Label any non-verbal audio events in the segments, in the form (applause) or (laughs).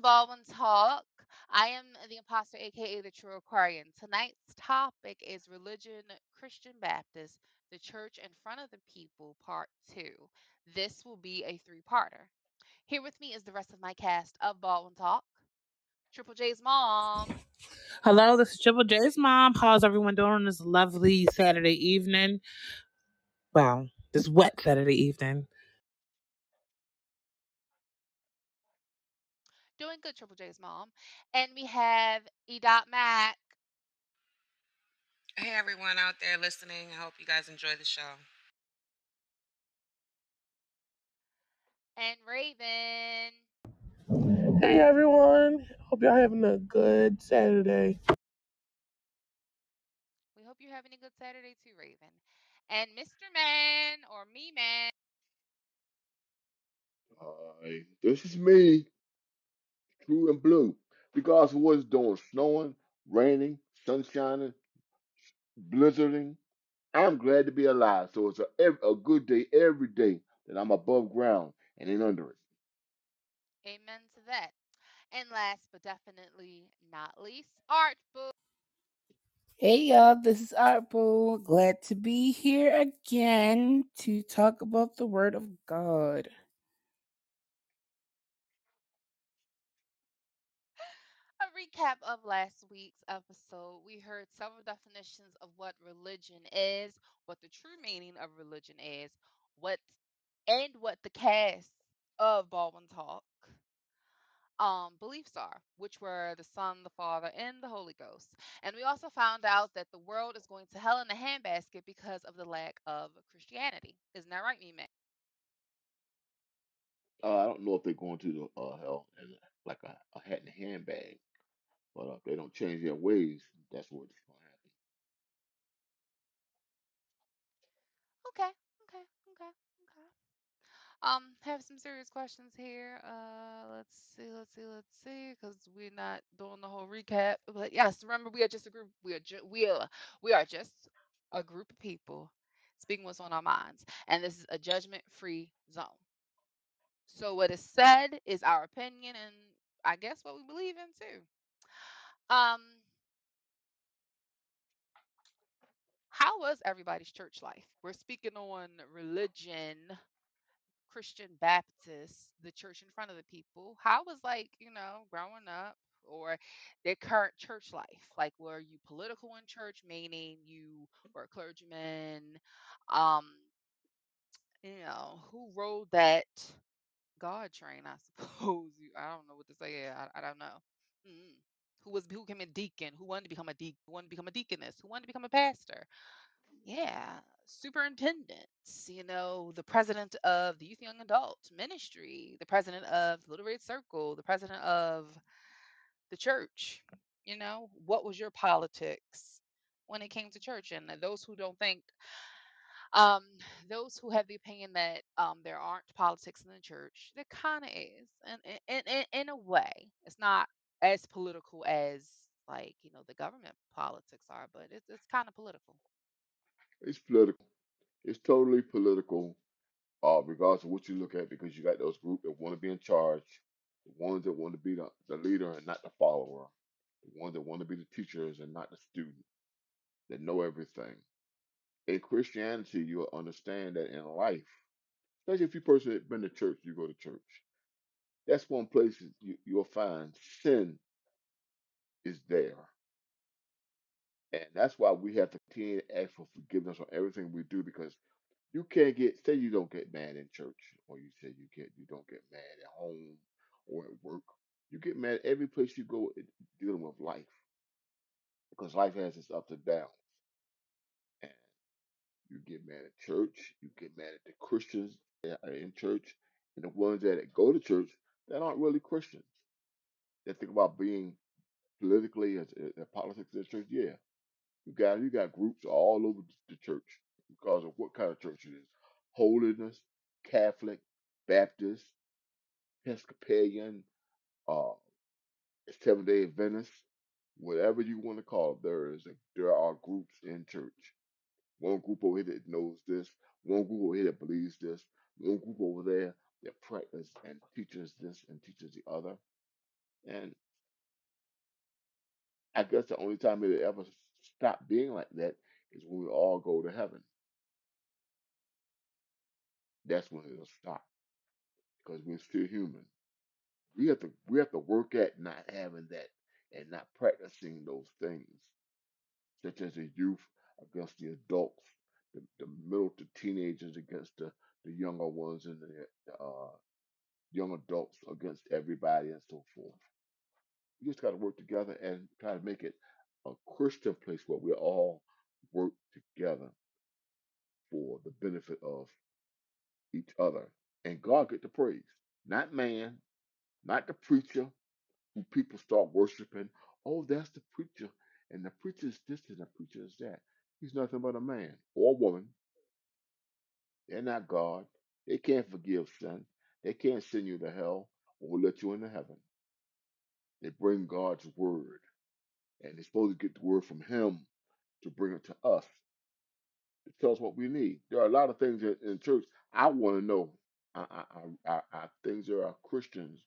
To Baldwin Talk. I am the imposter, aka the true Aquarian. Tonight's topic is religion, Christian Baptist, the church in front of the people, part two. This will be a three parter. Here with me is the rest of my cast of Baldwin Talk. Triple J's mom. Hello, this is Triple J's mom. How's everyone doing on this lovely Saturday evening? Wow, this wet Saturday evening. Good, Triple J's mom. And we have E. Dot Mac Hey everyone out there listening. I hope you guys enjoy the show. and Raven. Hey everyone, hope y'all having a good Saturday. We hope you're having a good Saturday too, Raven. And Mr. Man or Me Man. Hi, this is me, True and Blue. Regardless of what it's doing, snowing, raining, sun shining, blizzarding, I'm glad to be alive. So it's a, ev- a good day every day that I'm above ground and in under it. Amen to that. And last but definitely not least, Art Book. Hey y'all, this is Artful. Glad to be here again to talk about the Word of God. Recap of last week's episode. We heard several definitions of what religion is, what the true meaning of religion is, what and what the cast of Baldwin Talk um beliefs are, which were the Son, the Father, and the Holy Ghost. And we also found out that the world is going to hell in a handbasket because of the lack of Christianity. Isn't that right, me? Uh, I don't know if they're going to the uh, hell in like a, a hat and a handbag, but uh, if they don't change their ways, that's what's going to happen. Okay, okay, okay, okay. Um, have some serious questions here. Uh, let's see, let's see, let's see, because we're not doing the whole recap. But yes, remember we are just a group. We are ju- we are we are just a group of people speaking what's on our minds, and this is a judgment-free zone. So what is said is our opinion, and I guess what we believe in too. Um, how was everybody's church life? We're speaking on religion Christian Baptist, the church in front of the people. How was like, you know, growing up or their current church life? Like were you political in church, meaning you were a clergyman? Um, you know, who rode that God train, I (laughs) suppose. You I don't know what to say. I, I don't know. mm Who was who became a deacon? Who wanted to become a deacon? Who wanted to become a deaconess? Who wanted to become a pastor? Yeah, superintendents, you know, the president of the Youth Young Adult Ministry, the president of Little Red Circle, the president of the church. You know, what was your politics when it came to church? And those who don't think, um, those who have the opinion that um, there aren't politics in the church, there kind of is, and in, in, in a way, it's not as political as like you know the government politics are, but it's it's kind of political. It's political. It's totally political uh, regardless of what you look at, because you got those group that want to be in charge, the ones that want to be the, the leader and not the follower, the ones that want to be the teachers and not the student, that know everything. In Christianity, you'll understand that in life, especially if you person that been to church, you go to church. That's one place you, you'll find sin is there. And that's why we have to continue to ask for forgiveness on everything we do because you can't get say you don't get mad in church or you say you get you don't get mad at home or at work. You get mad every place you go in dealing with life because life has its ups and downs. And you get mad at church, you get mad at the Christians that are in church, and the ones that go to church that aren't really Christians. They think about being politically as, as politics in the church. Yeah, you got you got groups all over the church because of what kind of church it is: holiness, Catholic, Baptist, Episcopalian, uh, Seventh Day Adventist, whatever you want to call it. There is a, there are groups in church. One group over here that knows this, one group over here that believes this, one group over there that practice and teaches this and teaches the other. And I guess the only time it'll ever stop being like that is when we all go to heaven. That's when it'll stop because we're still human. We have to we have to work at not having that and not practicing those things, such as the youth against the adults, the, the middle to teenagers against the, the younger ones, and the uh, young adults against everybody, and so forth. We just got to work together and try to make it a Christian place where we all work together for the benefit of each other. And God get the praise, not man, not the preacher, who people start worshiping. Oh, that's the preacher, and the preacher is this and the preacher is that. He's nothing but a man or woman. They're not God. They can't forgive sin. They can't send you to hell or let you into heaven. They bring God's word, and they're supposed to get the word from Him to bring it to us to tell us what we need. There are a lot of things in, in church I want to know. I, I, I, I, things that our Christians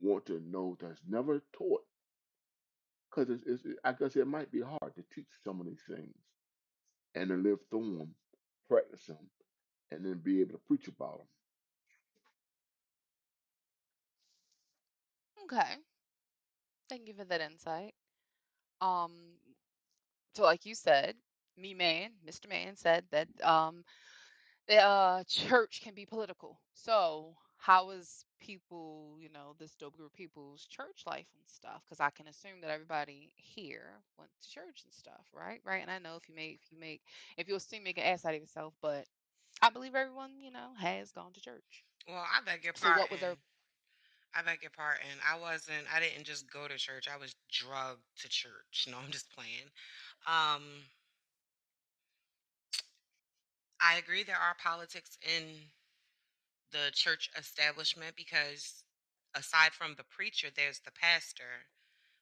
want to know that's never taught because it's, it's, I guess it might be hard to teach some of these things and to live through them, practice them, and then be able to preach about them. Okay. Thank you for that insight. Um, so like you said, me man, Mr. Man said that um the uh church can be political. So how is people, you know, this dope group of people's church life and stuff? Because I can assume that everybody here went to church and stuff, right? Right. And I know if you make if you make if you assume make an ass out of yourself, but I believe everyone, you know, has gone to church. Well, I beg your So what was their pardon. I beg your pardon. I wasn't. I didn't just go to church. I was drugged to church. No, I'm just playing. Um, I agree there are politics in the church establishment because aside from the preacher, there's the pastor,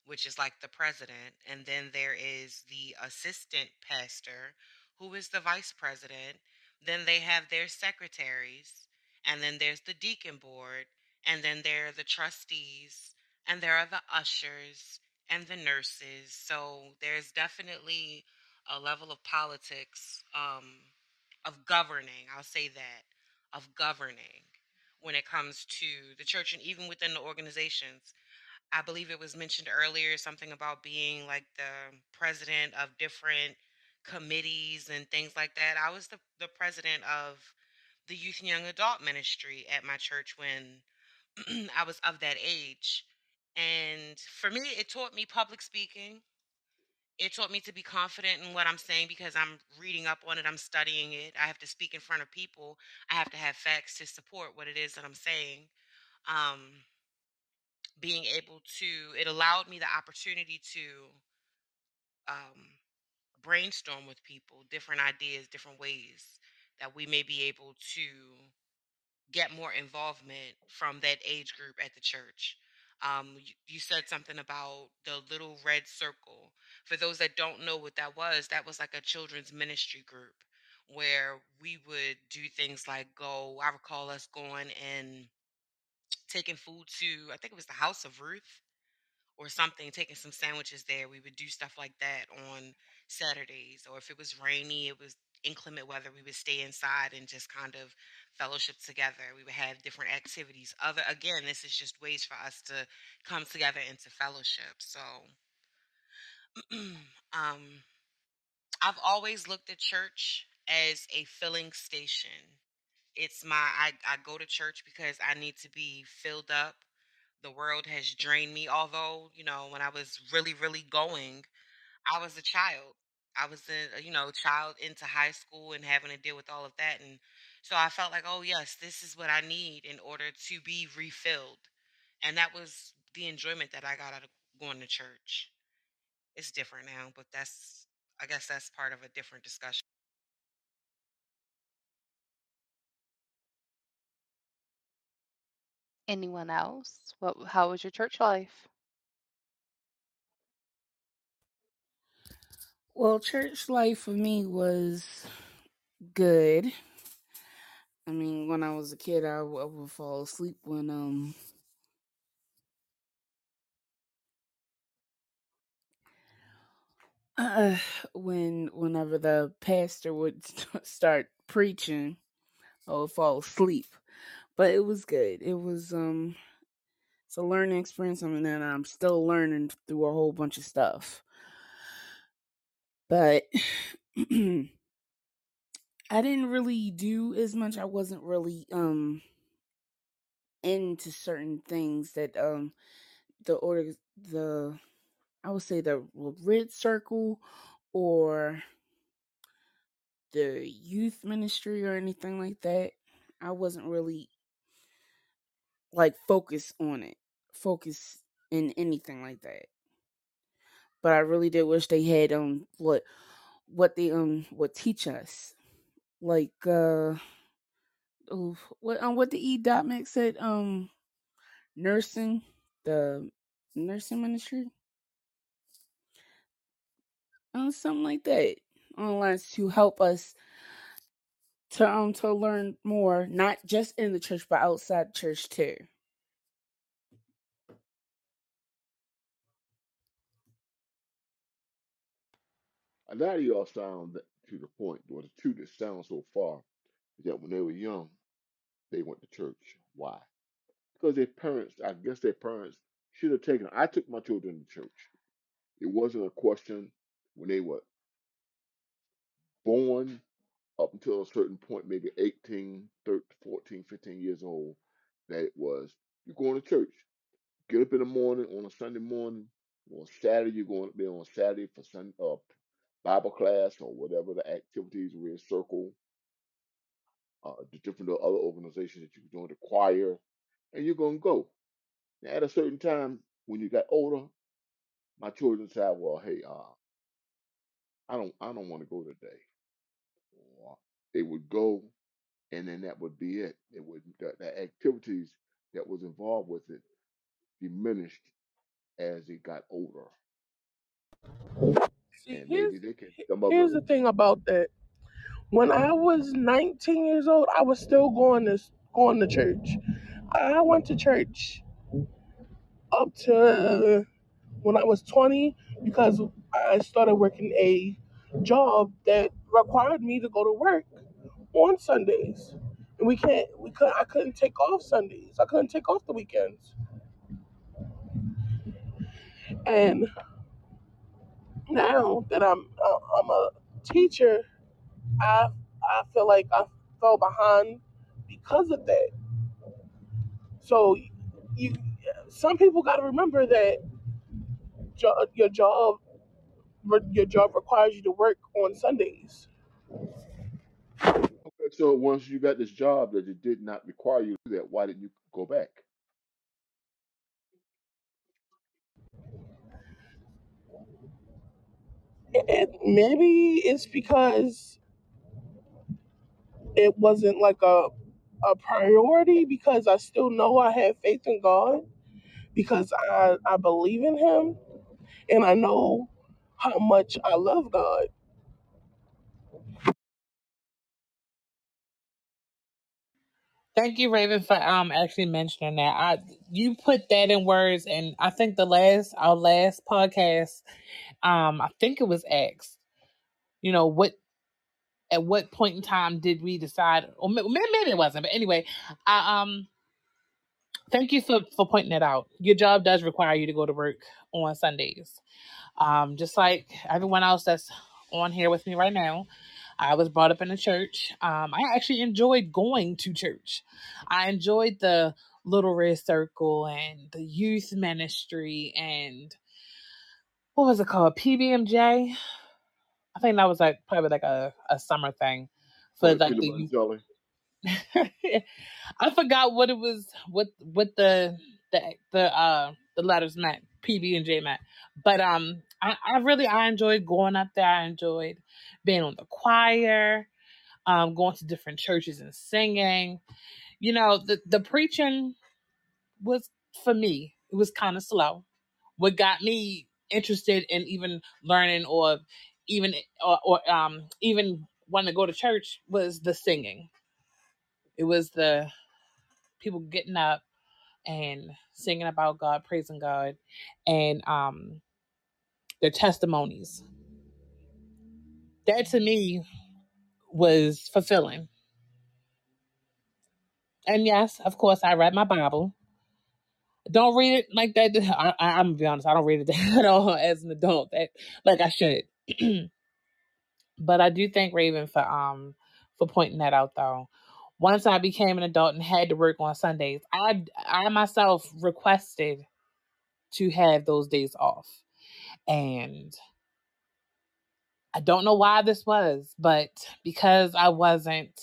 which is like the president, and then there is the assistant pastor, who is the vice president. Then they have their secretaries, and then there's the deacon board, and then there are the trustees, and there are the ushers and the nurses. So there's definitely a level of politics, um, of governing. I'll say that of governing when it comes to the church and even within the organizations. I believe it was mentioned earlier something about being like the president of different committees and things like that. I was the, the president of the youth and young adult ministry at my church when (clears throat) I was of that age. And for me, it taught me public speaking. It taught me to be confident in what I'm saying because I'm reading up on it, I'm studying it. I have to speak in front of people. I have to have facts to support what it is that I'm saying. Um, being able to, it allowed me the opportunity to um, brainstorm with people different ideas, different ways that we may be able to get more involvement from that age group at the church. Um, you, you said something about the little red circle. For those that don't know what that was, that was like a children's ministry group where we would do things like go. I recall us going and taking food to, I think it was the House of Ruth or something, taking some sandwiches there. We would do stuff like that on Saturdays. Or if it was rainy, it was inclement weather, we would stay inside and just kind of fellowship together. We would have different activities. Other again, this is just ways for us to come together into fellowship. So (clears throat) um I've always looked at church as a filling station. It's my I, I go to church because I need to be filled up the world has drained me. Although, you know, when I was really, really going, I was a child. I was a you know child into high school and having to deal with all of that, and so I felt like, oh yes, this is what I need in order to be refilled, and that was the enjoyment that I got out of going to church. It's different now, but that's I guess that's part of a different discussion. anyone else? What how was your church life? Well, church life for me was good. I mean, when I was a kid, I, w- I would fall asleep when um uh, (sighs) when whenever the pastor would (laughs) st- start preaching, I would fall asleep. But it was good. It was um it's a learning experience, I mean, and I'm still learning through a whole bunch of stuff. But (clears throat) I didn't really do as much. I wasn't really um into certain things that um the order the I would say the red circle or the youth ministry or anything like that. I wasn't really like focused on it, focus in anything like that. But I really did wish they had um what what they um would teach us, like uh oh, what um what the E dot Max said um nursing the nursing ministry um something like that online to help us to um to learn more, not just in the church but outside church too. Lot of y'all sound that- to the point, or the two that sound so far, is that when they were young, they went to church. Why? Because their parents, I guess their parents should have taken. I took my children to church. It wasn't a question when they were born up until a certain point, maybe 18, 13, 14, 15 years old, that it was you're going to church. Get up in the morning on a Sunday morning. On Saturday, you're going to be on Saturday for Sunday, uh, Bible class or whatever the activities were in circle, uh, the different other organizations that you can join, the choir, and you're going to go. Now, at a certain time, when you got older, my children said, "Well, hey, uh, I don't, I don't want to go today." They would go, and then that would be it. It would the, the activities that was involved with it diminished as they got older, and here's maybe they can some of here's the thing about that. When I was 19 years old, I was still going to going to church. I went to church up to when I was 20 because I started working a job that required me to go to work on Sundays. And we can't we could I couldn't take off Sundays. I couldn't take off the weekends. And now that I'm uh, I'm a teacher, I I feel like I fell behind because of that. So you some people got to remember that jo- your job your job requires you to work on Sundays. Okay, so once you got this job that it did not require you to do that, why didn't you go back? And maybe it's because it wasn't like a a priority because I still know I have faith in God because I I believe in him and I know how much I love God. Thank you, Raven, for um actually mentioning that. I you put that in words, and I think the last our last podcast, um, I think it was asked. You know what? At what point in time did we decide, or maybe, maybe it wasn't, but anyway, I um thank you for for pointing that out. Your job does require you to go to work on Sundays, um, just like everyone else that's on here with me right now. I was brought up in a church. Um, I actually enjoyed going to church. I enjoyed the Little Red Circle and the youth ministry and what was it called? PBMJ. I think that was like probably like a, a summer thing for like the youth. (laughs) I forgot what it was, what what the the the uh the letters meant, PB and J meant. But um, I, I really I enjoyed going up there. I enjoyed being on the choir, um, going to different churches and singing. You know, the the preaching was for me. It was kind of slow. What got me interested in even learning or even or, or um even wanting to go to church was the singing. It was the people getting up and singing about God, praising God, and um their testimonies. that to me was fulfilling. And yes, of course, I read my Bible. Don't read it like that. (laughs) I, I, am gonna be honest. I don't read it (laughs) at all as an adult. That like I should. (clears throat) but I do thank Raven for um for pointing that out though. Once I became an adult and had to work on Sundays, I I myself requested to have those days off. And I don't know why this was, but because I wasn't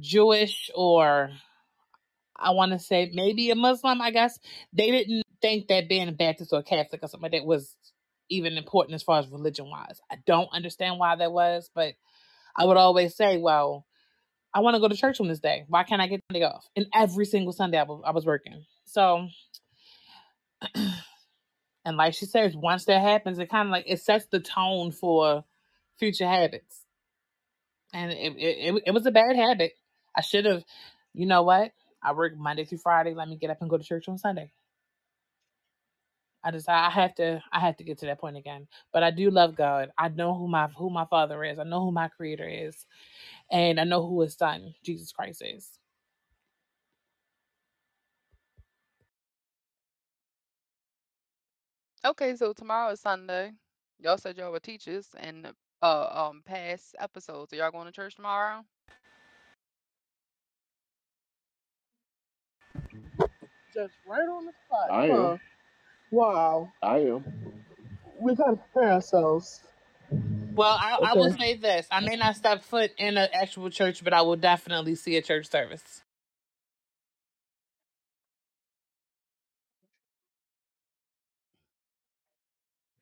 Jewish or I want to say maybe a Muslim, I guess, they didn't think that being a Baptist or a Catholic or something like that was even important as far as religion wise. I don't understand why that was, but I would always say, well, I want to go to church on this day. Why can't I get Sunday off? And every single Sunday I was, I was working. So, (clears throat) and like she says, once that happens, it kind of like it sets the tone for future habits. And it, it, it, it was a bad habit. I should have, you know what? I work Monday through Friday. Let me get up and go to church on Sunday. I just I have to I have to get to that point again. But I do love God. I know who my who my father is. I know who my creator is. And I know who his son, Jesus Christ, is. Okay, so tomorrow is Sunday. Y'all said y'all were teachers and uh um past episodes. Are y'all going to church tomorrow? Just right on the spot. I huh? am. Wow. I am. We gotta prepare ourselves. Well, I, I will Okay. say this. I may not step foot in an actual church, but I will definitely see a church service.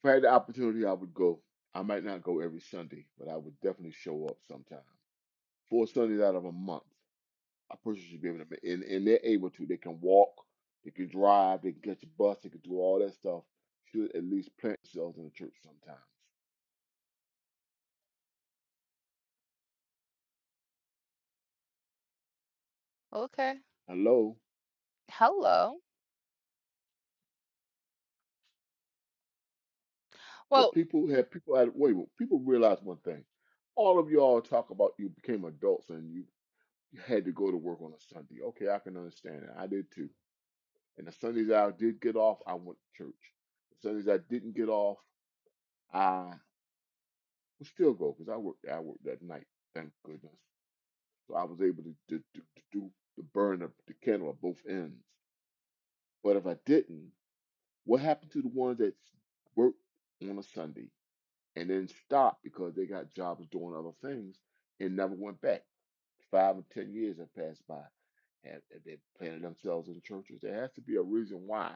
If I had the opportunity, I would go. I might not go every Sunday, but I would definitely show up sometime. Four Sundays out of a month, a person should be able to, ma- and, and they're able to. They can walk, they can drive, they can catch a bus, they can do all that stuff. Should at least plant themselves in the church sometimes. Okay. Hello. Hello. But Well, people have people had wait, wait, people realize one thing. All of y'all talk about you became adults and you, you had to go to work on a Sunday. Okay, I can understand that. I did too. And the Sundays I did get off, I went to church. The Sundays I didn't get off, I would still go because I worked I worked that night. Thank goodness. So I was able to, to, to, to do the burn of the candle at both ends. But if I didn't, what happened to the ones that worked on a Sunday and then stopped because they got jobs doing other things and never went back? Five or ten years have passed by and, and they planted themselves in churches. There has to be a reason why.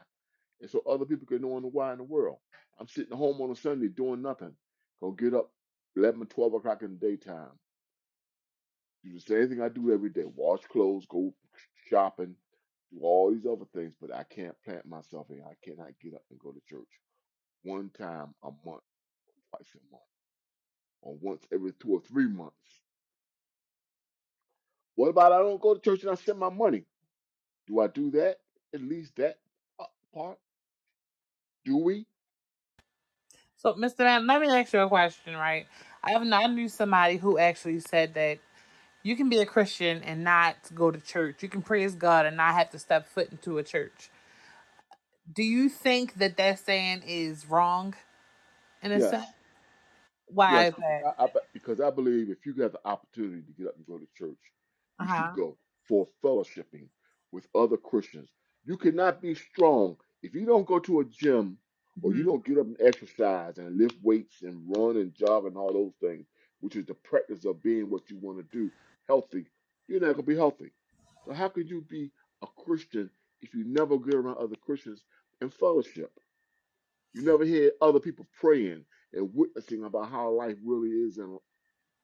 And so other people can know the why in the world. I'm sitting at home on a Sunday doing nothing. Go get up 11 or 12 o'clock in the daytime. Do the same thing I do every day. Wash clothes, go shopping, do all these other things, but I can't plant myself in. I cannot get up and go to church one time a month, twice a month, or once every two or three months. What about I don't go to church and I send my money? Do I do that? At least that part? Do we? So, Mr. Man, let me ask you a question, right? I have I knew somebody who actually said that you can be a Christian and not go to church. You can praise God and not have to step foot into a church. Do you think that that saying is wrong in a Yes. sense? Why Yes, is because that? I, I, because I believe if you have the opportunity to get up and go to church, you huh. should go for fellowshipping with other Christians. You cannot be strong if you don't go to a gym or you hmm don't get up and exercise and lift weights and run and jog and all those things, which is the practice of being what you want to do, healthy. You're not gonna be healthy. So how could you be a Christian if you never get around other Christians and fellowship? You never hear other people praying and witnessing about how life really is and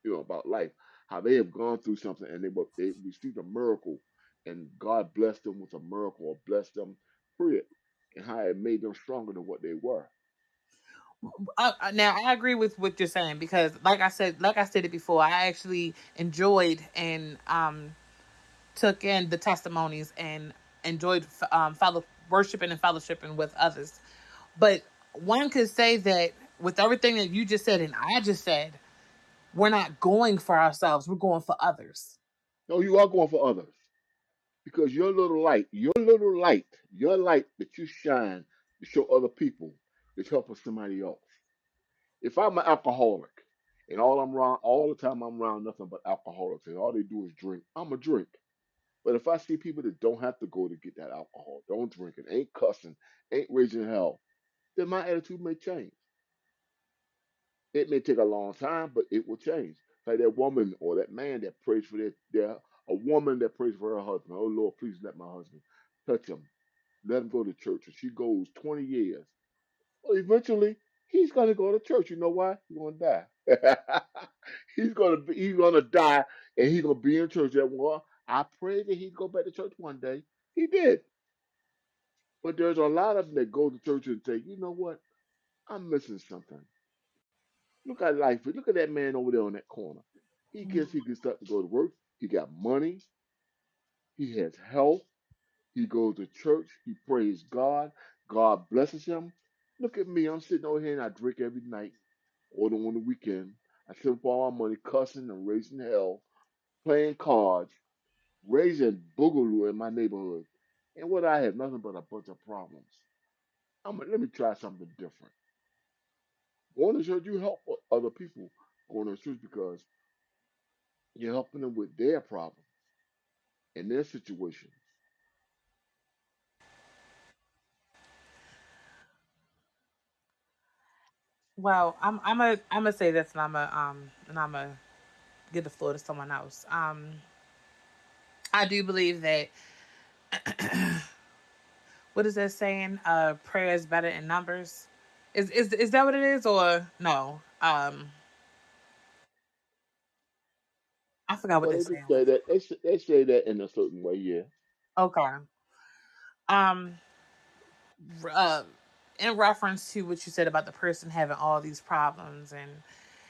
you know about life, how they have gone through something and they were they received a miracle and God blessed them with a miracle or blessed them through it and how it made them stronger than what they were. Uh, uh, now I agree with what you're saying because, like I said, like I said it before, I actually enjoyed and um took in the testimonies and enjoyed um fellow worshiping and fellowshipping with others. But one could say that with everything that you just said and I just said, we're not going for ourselves, we're going for others. No, you are going for others because your little light, your little light, your light that you shine to show other people is helping somebody else. If I'm an alcoholic and all I'm around, all the time I'm around nothing but alcoholics and all they do is drink, I'm a drink. But if I see people that don't have to go to get that alcohol, don't drink it, ain't cussing, ain't raising hell, then my attitude may change. It may take a long time, but it will change. Like that woman or that man that prays for their, their a woman that prays for her husband. Oh Lord, please let my husband touch him. Let him go to church. And she goes 20 years. Well, eventually he's gonna go to church. You know why? He's gonna die. (laughs) he's gonna be, he's gonna die and he's gonna be in church. That well, I pray that he'd go back to church one day. He did. But there's a lot of them that go to church and say, you know what? I'm missing something. Look at life. Look at that man over there on that corner. He mm-hmm. gets he gets up to go to work. He got money. He has health. He goes to church. He prays God. God blesses him. Look at me. I'm sitting over here and I drink every night or on the weekend. I up all my money cussing and raising hell, playing cards, raising boogaloo in my neighborhood. And what I have nothing but a bunch of problems. I'm let me try something different. To church, you help other people going to church because you're helping them with their problems and their situations. Well, I'm I'm a I'm gonna say this and I'm a um and I'm a give the floor to someone else. Um I do believe that (clears throat) what is that saying? Uh prayer is better in numbers. Is is is that what it is or no? Um I forgot what Well, they saying say was. that they say, they say that in a certain way, yeah. Okay. Um r- uh in reference to what you said about the person having all these problems and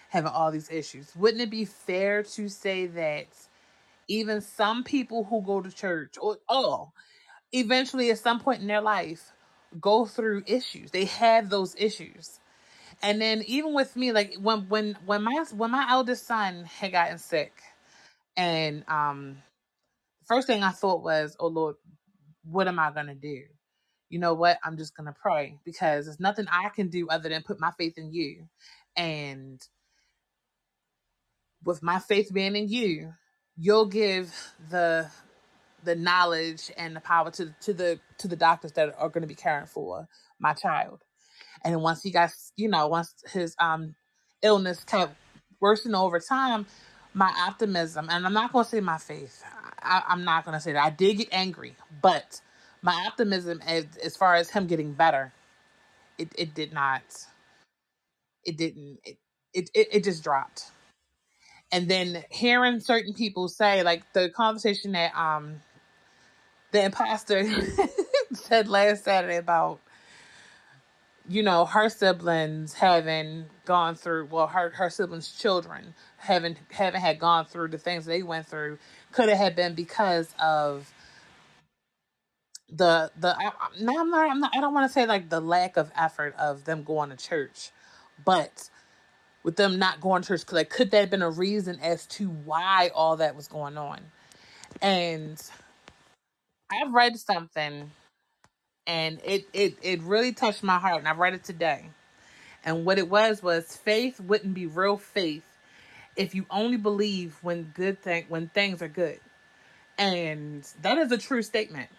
having all these issues, wouldn't it be fair to say that even some people who go to church or oh eventually at some point in their life go through issues. They have those issues. And then even with me like when when when my when my eldest son had gotten sick and um first thing i thought was oh lord what am i gonna do? You know what? I'm just gonna pray because there's nothing i can do other than put my faith in you. And with my faith being in you you'll give the the knowledge and the power to to the to the doctors that are going to be caring for my child. And once he got, you know, once his um illness kept worsening over time, my optimism and I'm not going to say my faith. I, I'm not going to say that. I did get angry, but my optimism as as far as him getting better, it it did not. It didn't. It it, it just dropped. And then hearing certain people say, like the conversation that um the imposter (laughs) said last Saturday about you know her siblings having gone through well her her siblings children haven't haven't had gone through the things they went through could it have been because of the the I, I'm not, I'm not I don't want to say like the lack of effort of them going to church but with them not going to church because like could that have been a reason as to why all that was going on and I've read something and it it it really touched my heart and I read it today. And what it was was faith wouldn't be real faith if you only believe when good thing when things are good. And that is a true statement.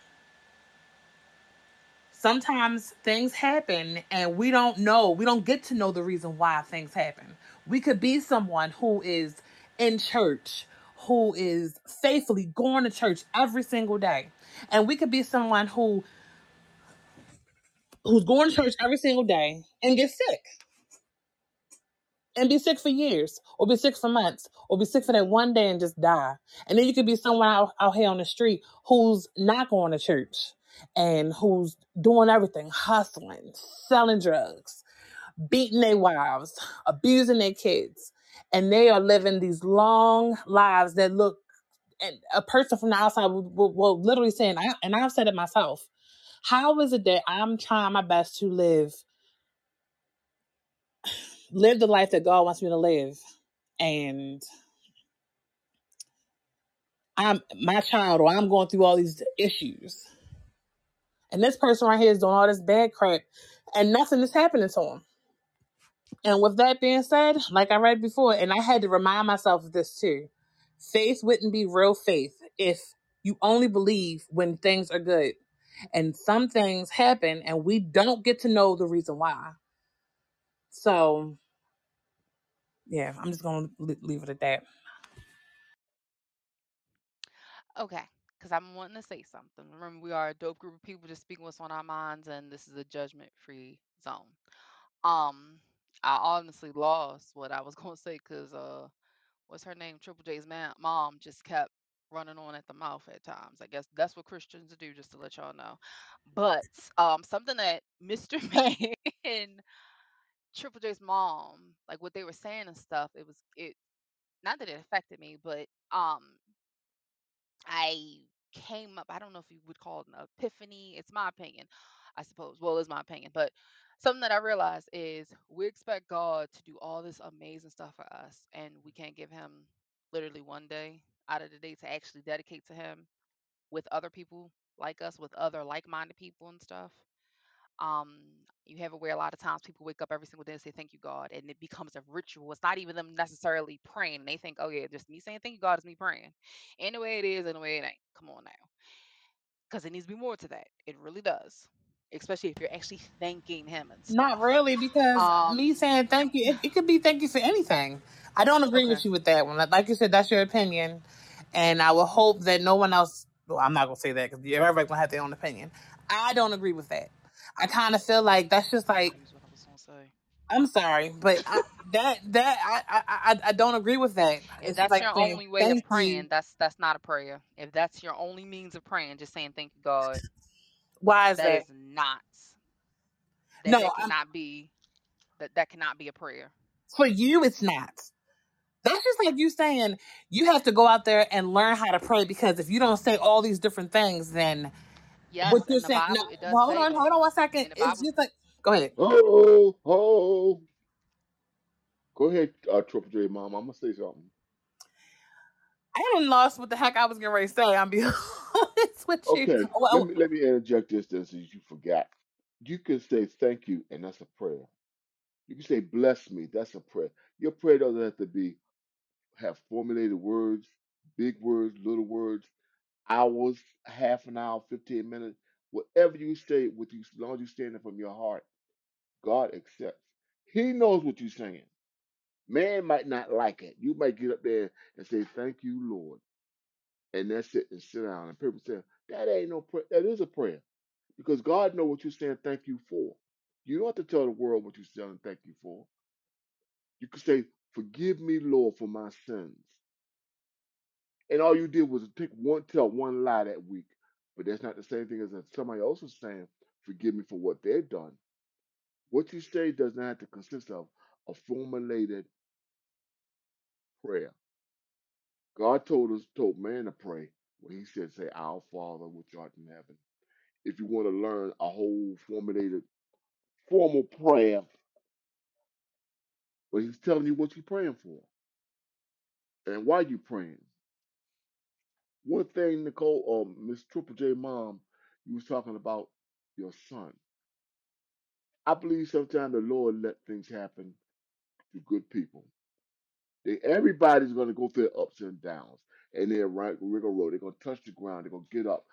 Sometimes things happen and we don't know, we don't get to know the reason why things happen. We could be someone who is in church, who is faithfully going to church every single day. And we could be someone who who's going to church every single day and get sick and be sick for years or be sick for months or be sick for that one day and just die. And then you could be someone out, out here on the street who's not going to church and who's doing everything, hustling, selling drugs, beating their wives, abusing their kids. And they are living these long lives that look, and a person from the outside will, will, will literally say, and, I, and I've said it myself, how is it that I'm trying my best to live live the life that God wants me to live. And I'm my child or I'm going through all these issues. And this person right here is doing all this bad crap and nothing is happening to him. And with that being said, like I read before, and I had to remind myself of this too faith wouldn't be real faith if you only believe when things are good. And some things happen and we don't get to know the reason why. So, yeah, I'm just going to leave it at that. Okay, because I'm wanting to say something. Remember, we are a dope group of people just speaking what's on our minds, and this is a judgment-free zone. Um, I honestly lost what I was (laughs) gonna say because uh, what's her name? Triple J's mom just kept running on at the mouth at times. I guess that's what Christians do, just to let y'all know. But um, something that Mr. (laughs) May and Triple J's mom, like what they were saying and stuff, it was it. Not that it affected me, but um, I came up, I don't know if you would call it an epiphany. It's my opinion, I suppose. Well, it's my opinion, but something that I realized is we expect God to do all this amazing stuff for us, and we can't give Him literally one day out of the day to actually dedicate to Him with other people like us, with other like minded people and stuff. Um, you have it where a lot of times people wake up every single day and say thank you God, and it becomes a ritual. It's not even them necessarily praying. They think, oh yeah, just me saying thank you God is me praying. And the way it is, and the way it ain't. Come on now, because it needs to be more to that. It really does, especially if you're actually thanking Him and Not really, because Um, me saying thank you, it, it could be thank you for anything. I don't agree okay, with you with that one. Like like you said, that's your opinion, and I will hope that no one else. Well, I'm not gonna say that because everybody's gonna have their own opinion. I don't agree with that. I kind of feel like that's just like I was gonna say. I'm sorry, but I, that that I, I I don't agree with that. If It's that's like your saying only way of praying, you. that's that's not a prayer. If that's your only means of praying, just saying thank you God, Why is that that? is not that No, that I'm, cannot be that that cannot be a prayer. for you, it's not. That's just like you saying you have to go out there and learn how to pray because if you don't say all these different things, then Yes, what you're saying. No, Bible it does hold say on, hold on one second. In the It's Bible, just like go ahead. Ho, ho. Go ahead, uh, Triple J, mom. I'm gonna say something. I hadn't lost what the heck I was getting ready to say. I'm being (laughs) honest with you. Okay, Well, let me let me interject this then, since you forgot. You can say thank you, and that's a prayer. You can say bless me, that's a prayer. Your prayer doesn't have to be have formulated words, big words, little words, hours, half an hour, fifteen minutes, whatever you say, with you, as long as you stand it from your heart, God accepts. He knows what you're saying. Man might not like it. You might get up there and say, "Thank you, Lord," and that's it, and sit down. And people say, "That ain't no prayer. That is a prayer." because God knows what you're saying thank you for. You don't have to tell the world what you're saying thank you for. You can say, Forgive me, Lord, for my sins. And all you did was take one tell one lie that week. But that's not the same thing as if somebody else is saying, Forgive me for what they've done. What you say does not have to consist of a formulated prayer. God told us, told man to pray when he said, say, Our Father which art in heaven. If you want to learn a whole formulated formal prayer, but he's telling you what you're praying for. And why you're praying? One thing, Nicole, um, Miss Triple J mom, you was talking about your son. I believe sometimes the Lord let things happen to good people. They, everybody's going to go through their ups and downs, and they're right, rigor road. They're going to touch the ground. They're going to get up.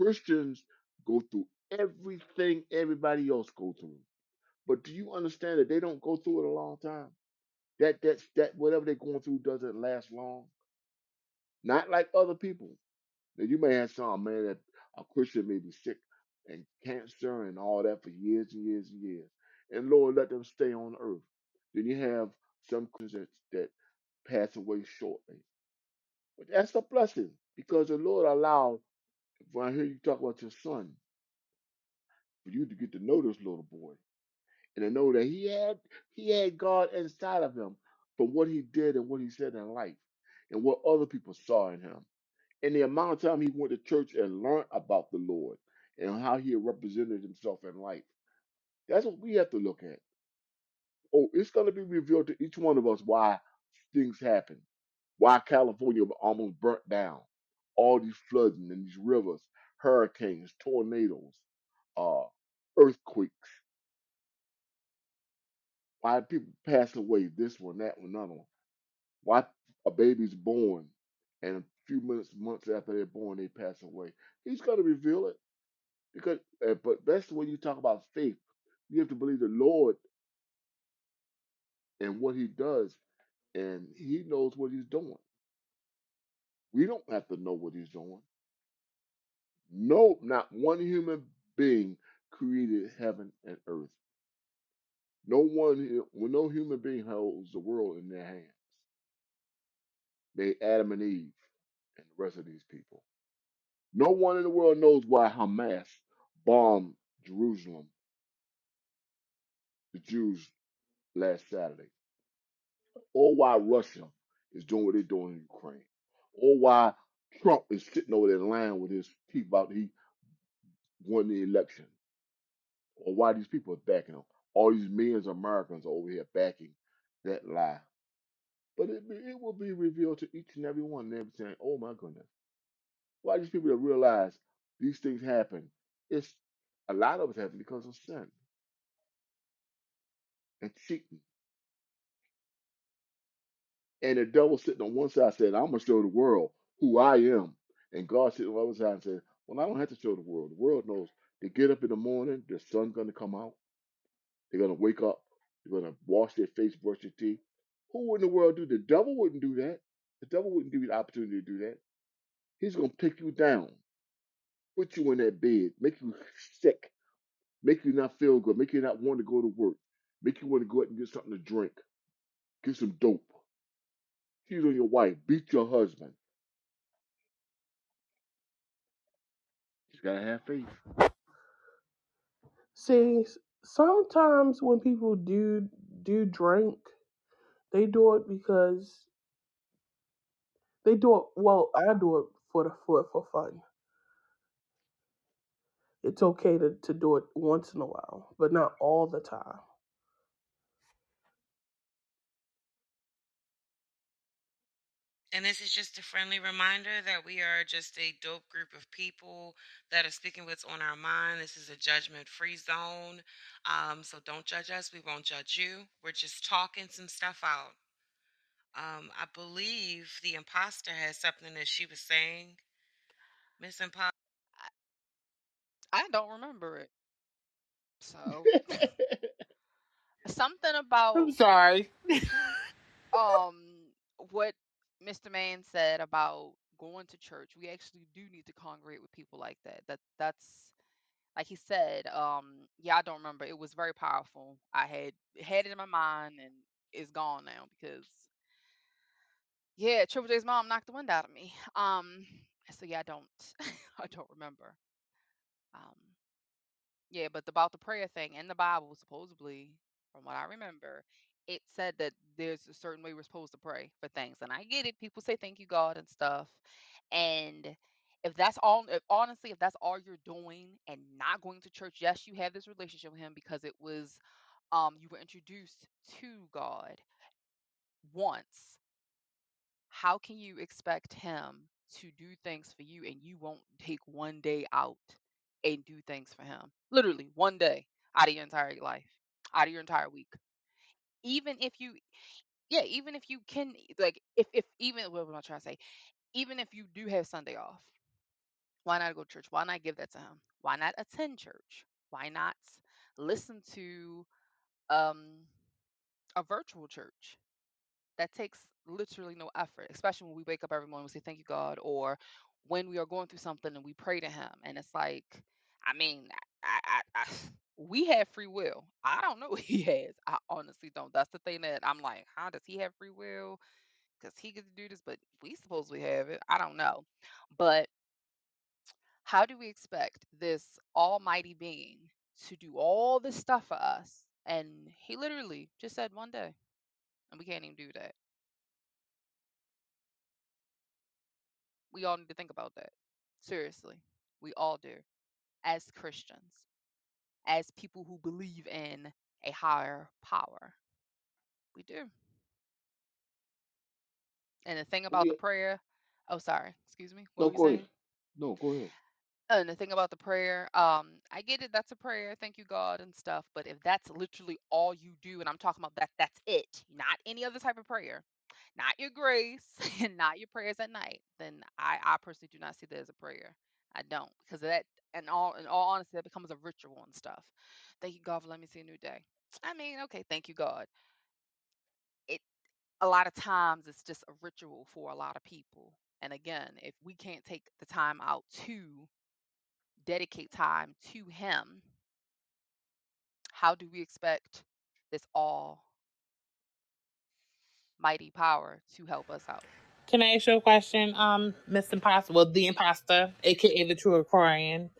Christians go through everything everybody else go through. But do you understand that they don't go through it a long time? That that's that whatever they're going through doesn't last long. Not like other people. Now you may have some man that a Christian may be sick and cancer and all that for years and years and years. And Lord let them stay on earth. Then you have some Christians that pass away shortly. But that's a blessing because the Lord allowed, when I hear you talk about your son, for you to get to know this little boy and to know that he had he had God inside of him for what he did and what he said in life and what other people saw in him. and the amount of time he went to church and learned about the Lord and how he represented himself in life. That's what we have to look at. Oh, it's going to be revealed to each one of us why things happen, why California almost burnt down, all these flooding and these rivers, hurricanes, tornadoes, uh, earthquakes, why people pass away, this one, that one, another one, why a baby's born and a few minutes, months after they're born, they pass away. He's going to reveal it because, uh, but that's when you talk about faith. You have to believe the Lord and what He does, and He knows what He's doing. We don't have to know what He's doing. No, not one human being created heaven and earth. No one, no human being holds the world in their hands. They Adam and Eve and the rest of these people. No one in the world knows why Hamas bombed Jerusalem, the Jews, last Saturday, or why Russia is doing what they're doing in Ukraine, or why Trump is sitting over there lying with his teeth out he won the election, or why these people are backing him. All these millions of Americans are over here backing that lie. But it, be- it will be revealed to each and every one of them saying, oh my goodness, why these people that realize these things happen? It's a lot of it happen because of sin and cheating. And the devil sitting on one side said, I'm going to show the world who I am. And God sitting on the other side and said, Well, I don't have to show the world. The world knows. They get up in the morning, the sun's going to come out. They're going to wake up. They're going to wash their face, brush their teeth. Who in the world do? The devil wouldn't do that. The devil wouldn't give you the opportunity to do that. He's to take you down, put you in that bed, make you sick, make you not feel good, make you not want to go to work, make you want to go out and get something to drink, get some dope, cheat on your wife, beat your husband. You gotta have faith. See, sometimes when people do do drink, they do it because they do it. Well, I do it for the for for fun. It's okay to, to do it once in a while, but not all the time. And this is just a friendly reminder that we are just a dope group of people that are speaking what's on our mind. This is a judgment free zone. Um, so don't judge us. We won't judge you. We're just talking some stuff out. Um, I believe the imposter has something that she was saying. Miss Imposter. I don't remember it. So (laughs) something about I'm sorry. um what Mr. Man said about going to church. We actually do need to congregate with people like that. That that's like he said. Um, yeah, I don't remember. It was very powerful. I had had it in my mind and it's gone now because yeah, Triple J's mom knocked the wind out of me. Um, so yeah, I don't (laughs) I don't remember. Um, Yeah, but about the prayer thing in the Bible, supposedly, from what I remember, it said that there's a certain way we're supposed to pray for things. And I get it. People say thank you, God, and stuff. And if that's all, if honestly, if that's all you're doing and not going to church, yes, you have this relationship with Him because it was, um, you were introduced to God once how can you expect him to do things for you and you won't take one day out and do things for him? Literally, one day out of your entire life, out of your entire week. Even if you, yeah, even if you can, like, if, if even, what am I trying to say? Even if you do have Sunday off, why not go to church? Why not give that to him? Why not attend church? Why not listen to um, a virtual church? that takes literally no effort, especially when we wake up every morning and say, Thank you, God, or when we are going through something and we pray to Him. And it's like, I mean, I, I, I, we have free will. I don't know (laughs) He has. I honestly don't. That's the thing that I'm like, How does He have free will? Because He gets to do this, but we supposedly have it. I don't know. But how do we expect this almighty being to do all this stuff for us? And He literally just said one day, and we can't even do that. We all need to think about that. Seriously. We all do. As Christians, as people who believe in a higher power. We do. And the thing about Yeah. the prayer, oh sorry, excuse me. What No, go ahead. No, go ahead. And the thing about the prayer, um, I get it, that's a prayer, thank you God and stuff, but if that's literally all you do, and I'm talking about that that's it, not any other type of prayer, not your grace (laughs) and not your prayers at night, then I, I personally do not see that as a prayer. I don't. Because that and all in all honesty, that becomes a ritual and stuff. Thank you God for letting me see a new day. I mean, okay, thank you God. It a lot of times it's just a ritual for a lot of people. And again, if we can't take the time out to dedicate time to him, how do we expect this all mighty power to help us out? Can I ask you a question, um, Miss Imposter? Well, the imposter, aka the true Aquarian.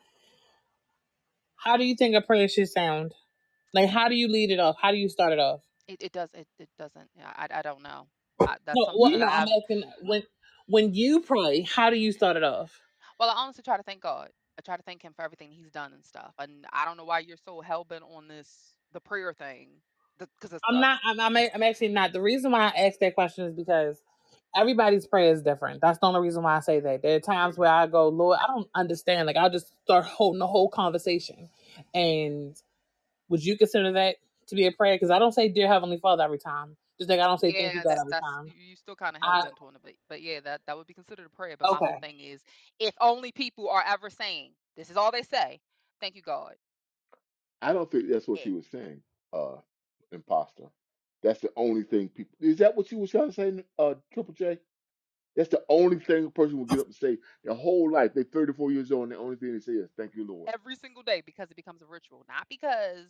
How do you think a prayer should sound? Like, how do you lead it off? How do you start it off? It it does it, it doesn't. yeah, I I don't know. I, that's No, that no, I'm asking when when you pray, how do you start it off? Well, I honestly try to thank God. I try to thank Him for everything He's done and stuff. And I don't know why you're so hell bent on this the prayer thing, because I'm not. I'm, I'm. I'm actually not. The reason why I asked that question is because everybody's prayer is different. That's the only reason why I say that. There are times where I go, Lord, I don't understand. Like I'll just start holding the whole conversation. And would you consider that to be a prayer? Because I don't say Dear Heavenly Father every time. Just like I don't say Thank you yeah, God every that's time. you you still kind of hell I bent on it, but but yeah, that that would be considered a prayer. But my whole thing is, if only people are ever saying this is all they say, thank you God. I don't think that's what It she was saying, uh, imposter. That's the only thing people. Is that what you was trying to say, uh, Triple J? That's the only thing a person will get up and say their whole life. They're 34 years old, and the only thing they say is "Thank you, Lord." every single day because it becomes a ritual, not because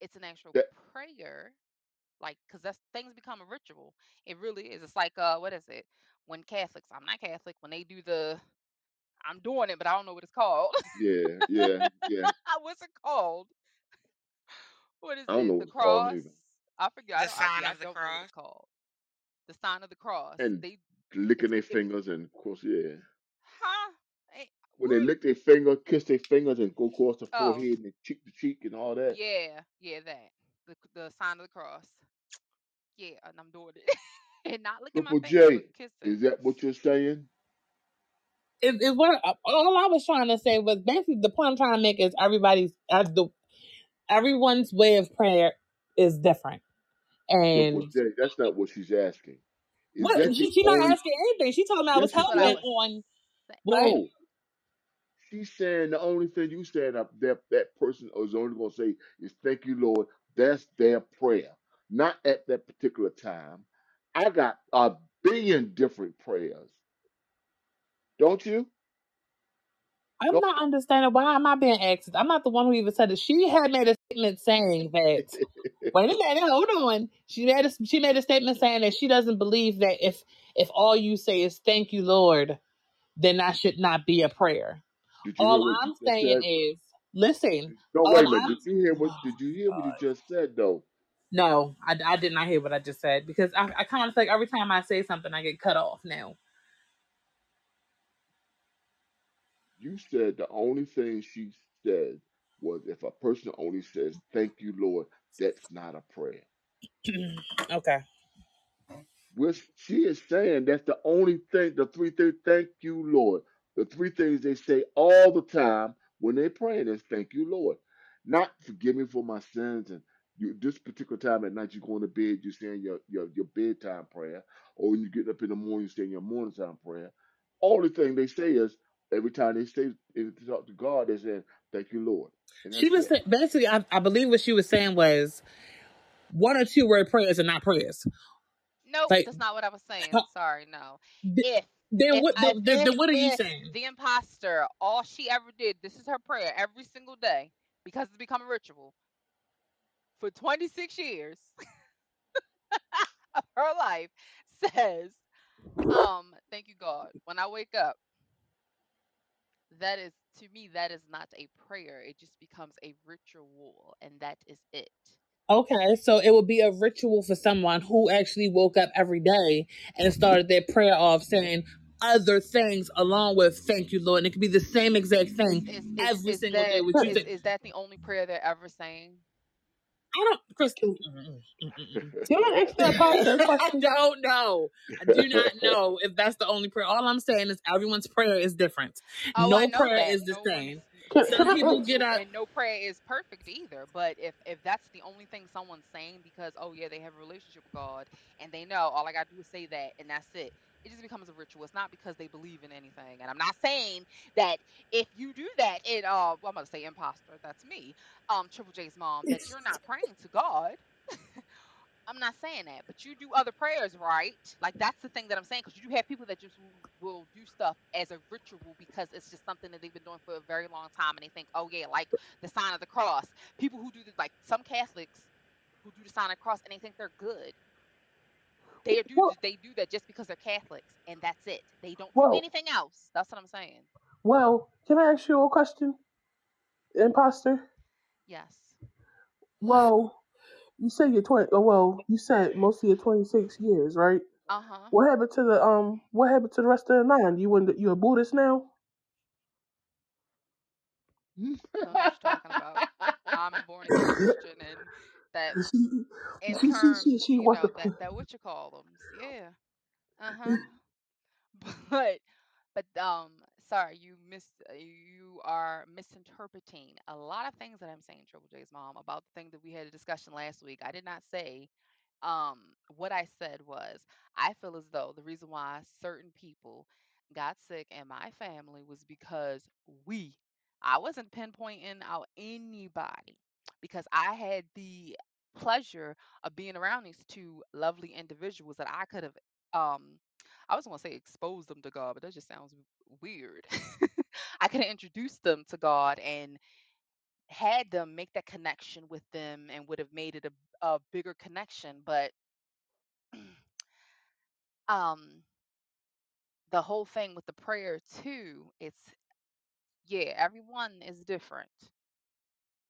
it's an actual That prayer like because that's things become a ritual it really is it's like uh what is it when catholics i'm not catholic when they do the i'm doing it but i don't know what it's called yeah, yeah, yeah. (laughs) what's it called what is I don't it know the what it's called cross neither. I forget The I, sign yeah i of the don't know what it's cross. called the sign of the cross And they licking their fingers, and of course, yeah. huh Eh, When they lick their finger, kiss their fingers, and go across the oh forehead and cheek to cheek and all that. yeah yeah that the, the sign of the cross yeah and i'm doing it (laughs) and not licking my Triple finger J, but kissing is that what you're saying? It, it what all I was trying to say was basically the point I'm trying to make is everybody's uh, the everyone's way of prayer is different. And that's not what she's asking. Is what that she, she not asking anything. She told me I was helping she hell that's what i said. bent was on No, she's saying the only thing you said up that that person is only going to say is "Thank you, Lord." That's their prayer, not at that particular time. I got a billion different prayers, don't you? I'm Don't. not understanding why am I being asked. I'm not the one who even said it. She had made a statement saying that (laughs) wait a minute, hold on. She made a she made a statement saying that she doesn't believe that if if all you say is thank you, Lord, then that should not be a prayer. You All I'm saying said? is, listen, No, wait a minute. I'm Did you hear what? oh, Did you hear what he oh, God. just said though? No, I, I did not hear what I just said because I, I kind of feel like every time I say something, I get cut off now. You said the only thing she said was if a person only says "Thank you, Lord," that's not a prayer. (clears throat) okay. Which she is saying that's the only thing, the three things, thank you, Lord. The three things they say all the time when they're praying is thank you, Lord. Not forgive me for my sins and you this particular time at night you're going to bed, you're saying your, your your bedtime prayer, or when you get up in the morning, you're saying your morning time prayer. Only thing they say is every time they say if they talk to God, they say, Thank you, Lord. She was it. sa- basically, I, I believe what she was saying was one or two word prayers are not prayers. Nope, Like, that's not what I was saying. how- Sorry, no. If then if what? if Then, then then what are you saying? the imposter, all she ever did, this is her prayer every single day because it's become a ritual for 26 years (laughs) of her life, says, um, thank you God. When I wake up, that is to me that is not a prayer. It just becomes a ritual, and that is it. Okay, so it would be a ritual for someone who actually woke up every day and started their prayer off saying other things along with "Thank you, Lord." And it could be the same exact thing is is every is single day. that you is is that the only prayer they're ever saying? I don't, Crystal. Can I ask that pastor a I question? don't know. I do not know if that's the only prayer. All I'm saying is everyone's prayer is different. Oh, no prayer that. is the No same. Some (laughs) people get up. and no prayer is perfect either. But if if that's the only thing someone's saying because oh yeah they have a relationship with God and they know all I gotta do is say that and that's it. It just becomes a ritual. It's not because they believe in anything. And I'm not saying that if you do that, it uh well, I'm gonna say imposter. That's me, um Triple J's mom. That you're not (laughs) praying to God. (laughs) I'm not saying that, but you do other prayers, right? Like that's the thing that I'm saying, because you do have people that just will, will do stuff as a ritual because it's just something that they've been doing for a very long time, and they think, oh yeah, like the sign of the cross. People who do the, like some Catholics who do the sign of the cross and they think they're good. They do Well, they do that just because they're Catholics, and that's it. They don't do anything else. That's what I'm saying. well. Can I ask you a question, imposter? Yes. Well, you said you're twenty. Oh, well, you said most of your twenty six years, right? Uh huh. What happened to the um? What happened to the rest of the nine? You went. You a Buddhist now? Don't (laughs) know what you're talking about. I'm a born (laughs) again Christian, and that in she, terms, she, she you know, that that what you call them. Yeah. Uh huh. (laughs) But but um, sorry, you mis you are misinterpreting a lot of things that I'm saying, Triple J's mom, about the thing that we had a discussion last week. I did not say um what I said was I feel as though the reason why certain people got sick in my family was because we I wasn't pinpointing out anybody because I had the pleasure of being around these two lovely individuals that I could have um I was gonna say expose them to God, but that just sounds weird. (laughs) I could have introduced them to God and had them make that connection with them and would have made it a, a bigger connection. But (clears throat) um the whole thing with the prayer too, it's yeah, everyone is different.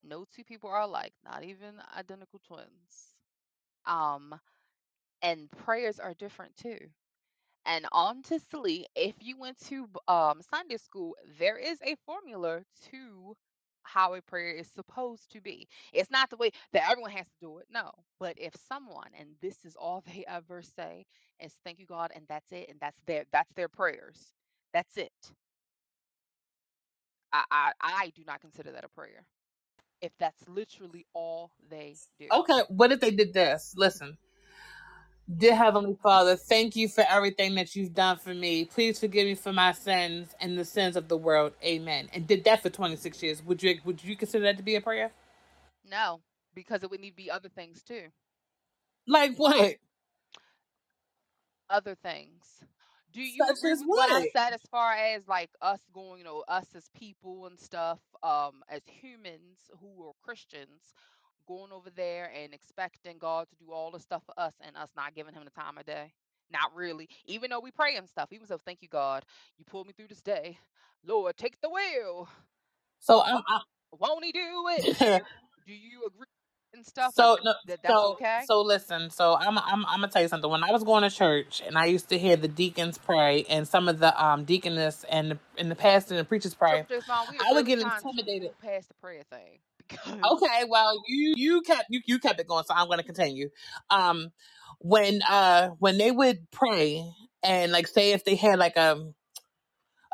No two people are alike, not even identical twins. Um, and prayers are different too. And honestly, if you went to um, Sunday school, there is a formula to how a prayer is supposed to be. It's not the way that everyone has to do it, no. But if someone, and this is all (laughs) they ever say, is thank you God, and that's it, and that's their that's their prayers. That's it. I I, I do not consider that a prayer. If that's literally all they do. Okay, what if they did this? Listen, dear Heavenly Father, thank you for everything that you've done for me. Please forgive me for my sins and the sins of the world. Amen. And did that for 26 years. Would you would you consider that to be a prayer? No, because it would need to be other things too. Like what? other things. Do you Such agree with what I said as far as like us going, you know, us as people and stuff, um, as humans who are Christians, going over there and expecting God to do all the stuff for us and us not giving him the time of day? Not really. Even though we pray and stuff, even so, thank you, God. You pulled me through this day. Lord, take the wheel. So I'm, Won't he do it? (laughs) Do you agree and stuff? so no, that that's so okay? so listen. So I'm I'm I'm gonna tell you something. When I was going to church and I used to hear the deacons pray and some of the um deaconess and the, and the pastor and the preachers pray, we I would get to intimidated. past the prayer thing (laughs) because Okay, well you you kept you you kept it going, so I'm gonna continue. Um, when uh when they would pray and like say if they had like a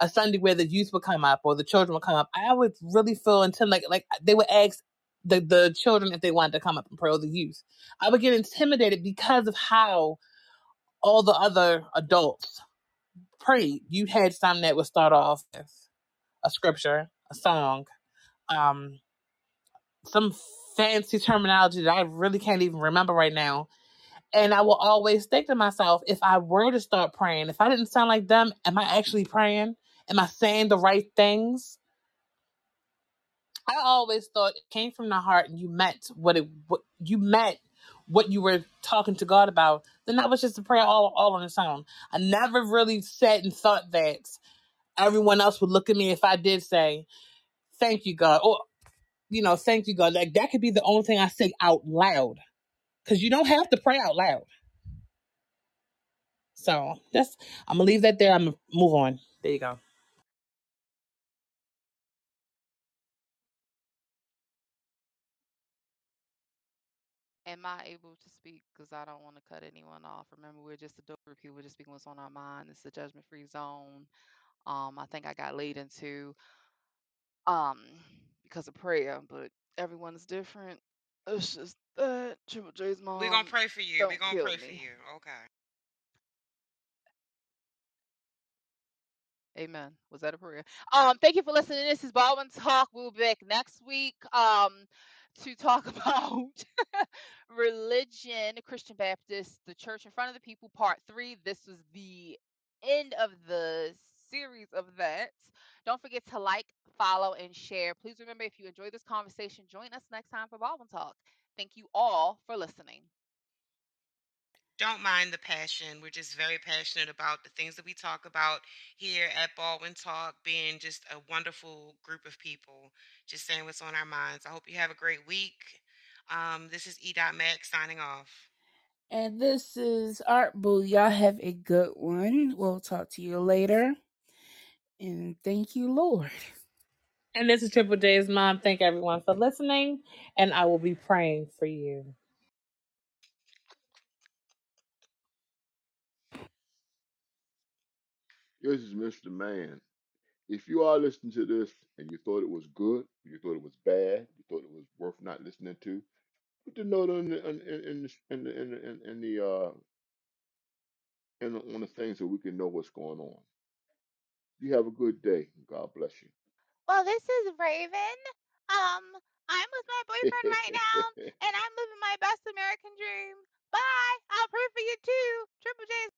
a Sunday where the youth would come up or the children would come up, I would really feel intimidated. Like they would ask the the children if they wanted to come up and pray or the youth. I would get intimidated because of how all the other adults prayed. You had some that would start off with a scripture, a song, um, some fancy terminology that I really can't even remember right now. And I will always think to myself, if I were to start praying, if I didn't sound like them, am I actually praying? Am I saying the right things? I always thought it came from the heart and you meant what it what you meant what you were talking to God about, then that was just a prayer all all on its own. I never really said and thought that everyone else would look at me if I did say, Thank you, God, or you know, thank you, God. Like that could be the only thing I say out loud. Cause you don't have to pray out loud. So that's I'm gonna leave that there. I'm gonna move on. There you go. Am I able to speak? Because I don't want to cut anyone off. Remember, we're just a dope group people. We're just speaking what's on our mind. It's a judgment free zone. Um, I think I got laid into um because of prayer, but everyone's different. It's just that Triple J's mom. We're gonna pray for you. We're don't gonna kill pray for me. you. Okay. Amen. Was that a prayer? Um, thank you for listening. This is Baldwin Talk. We'll be back next week um to talk (laughs) about religion, Christian Baptist, the church in front of the people, part three. This was the end of the series of that. Don't forget to like, follow, and share. Please remember if you enjoyed this conversation, join us next time for Baldwin Talk. Thank you all for listening. Don't mind the passion. We're just very passionate about the things that we talk about here at Baldwin Talk, being just a wonderful group of people, just saying what's on our minds. I hope you have a great week. Um, this is E. Max signing off. And this is Art Boo. Y'all have a good one. We'll talk to you later. And thank you, Lord. And this is Triple J's mom. Thank everyone for listening, and I will be praying for you. This is Mr. Man. If you are listening to this and you thought it was good, you thought it was bad, you thought it was worth not listening to, put the note in the in, in, in the in the in the, in, in the uh in the, on the thing so we can know what's going on. You have a good day. God bless you. Well, this is Raven. Um, I'm with my boyfriend right now, (laughs) and I'm living my best American dream. Bye. I'll pray for you too. Triple J's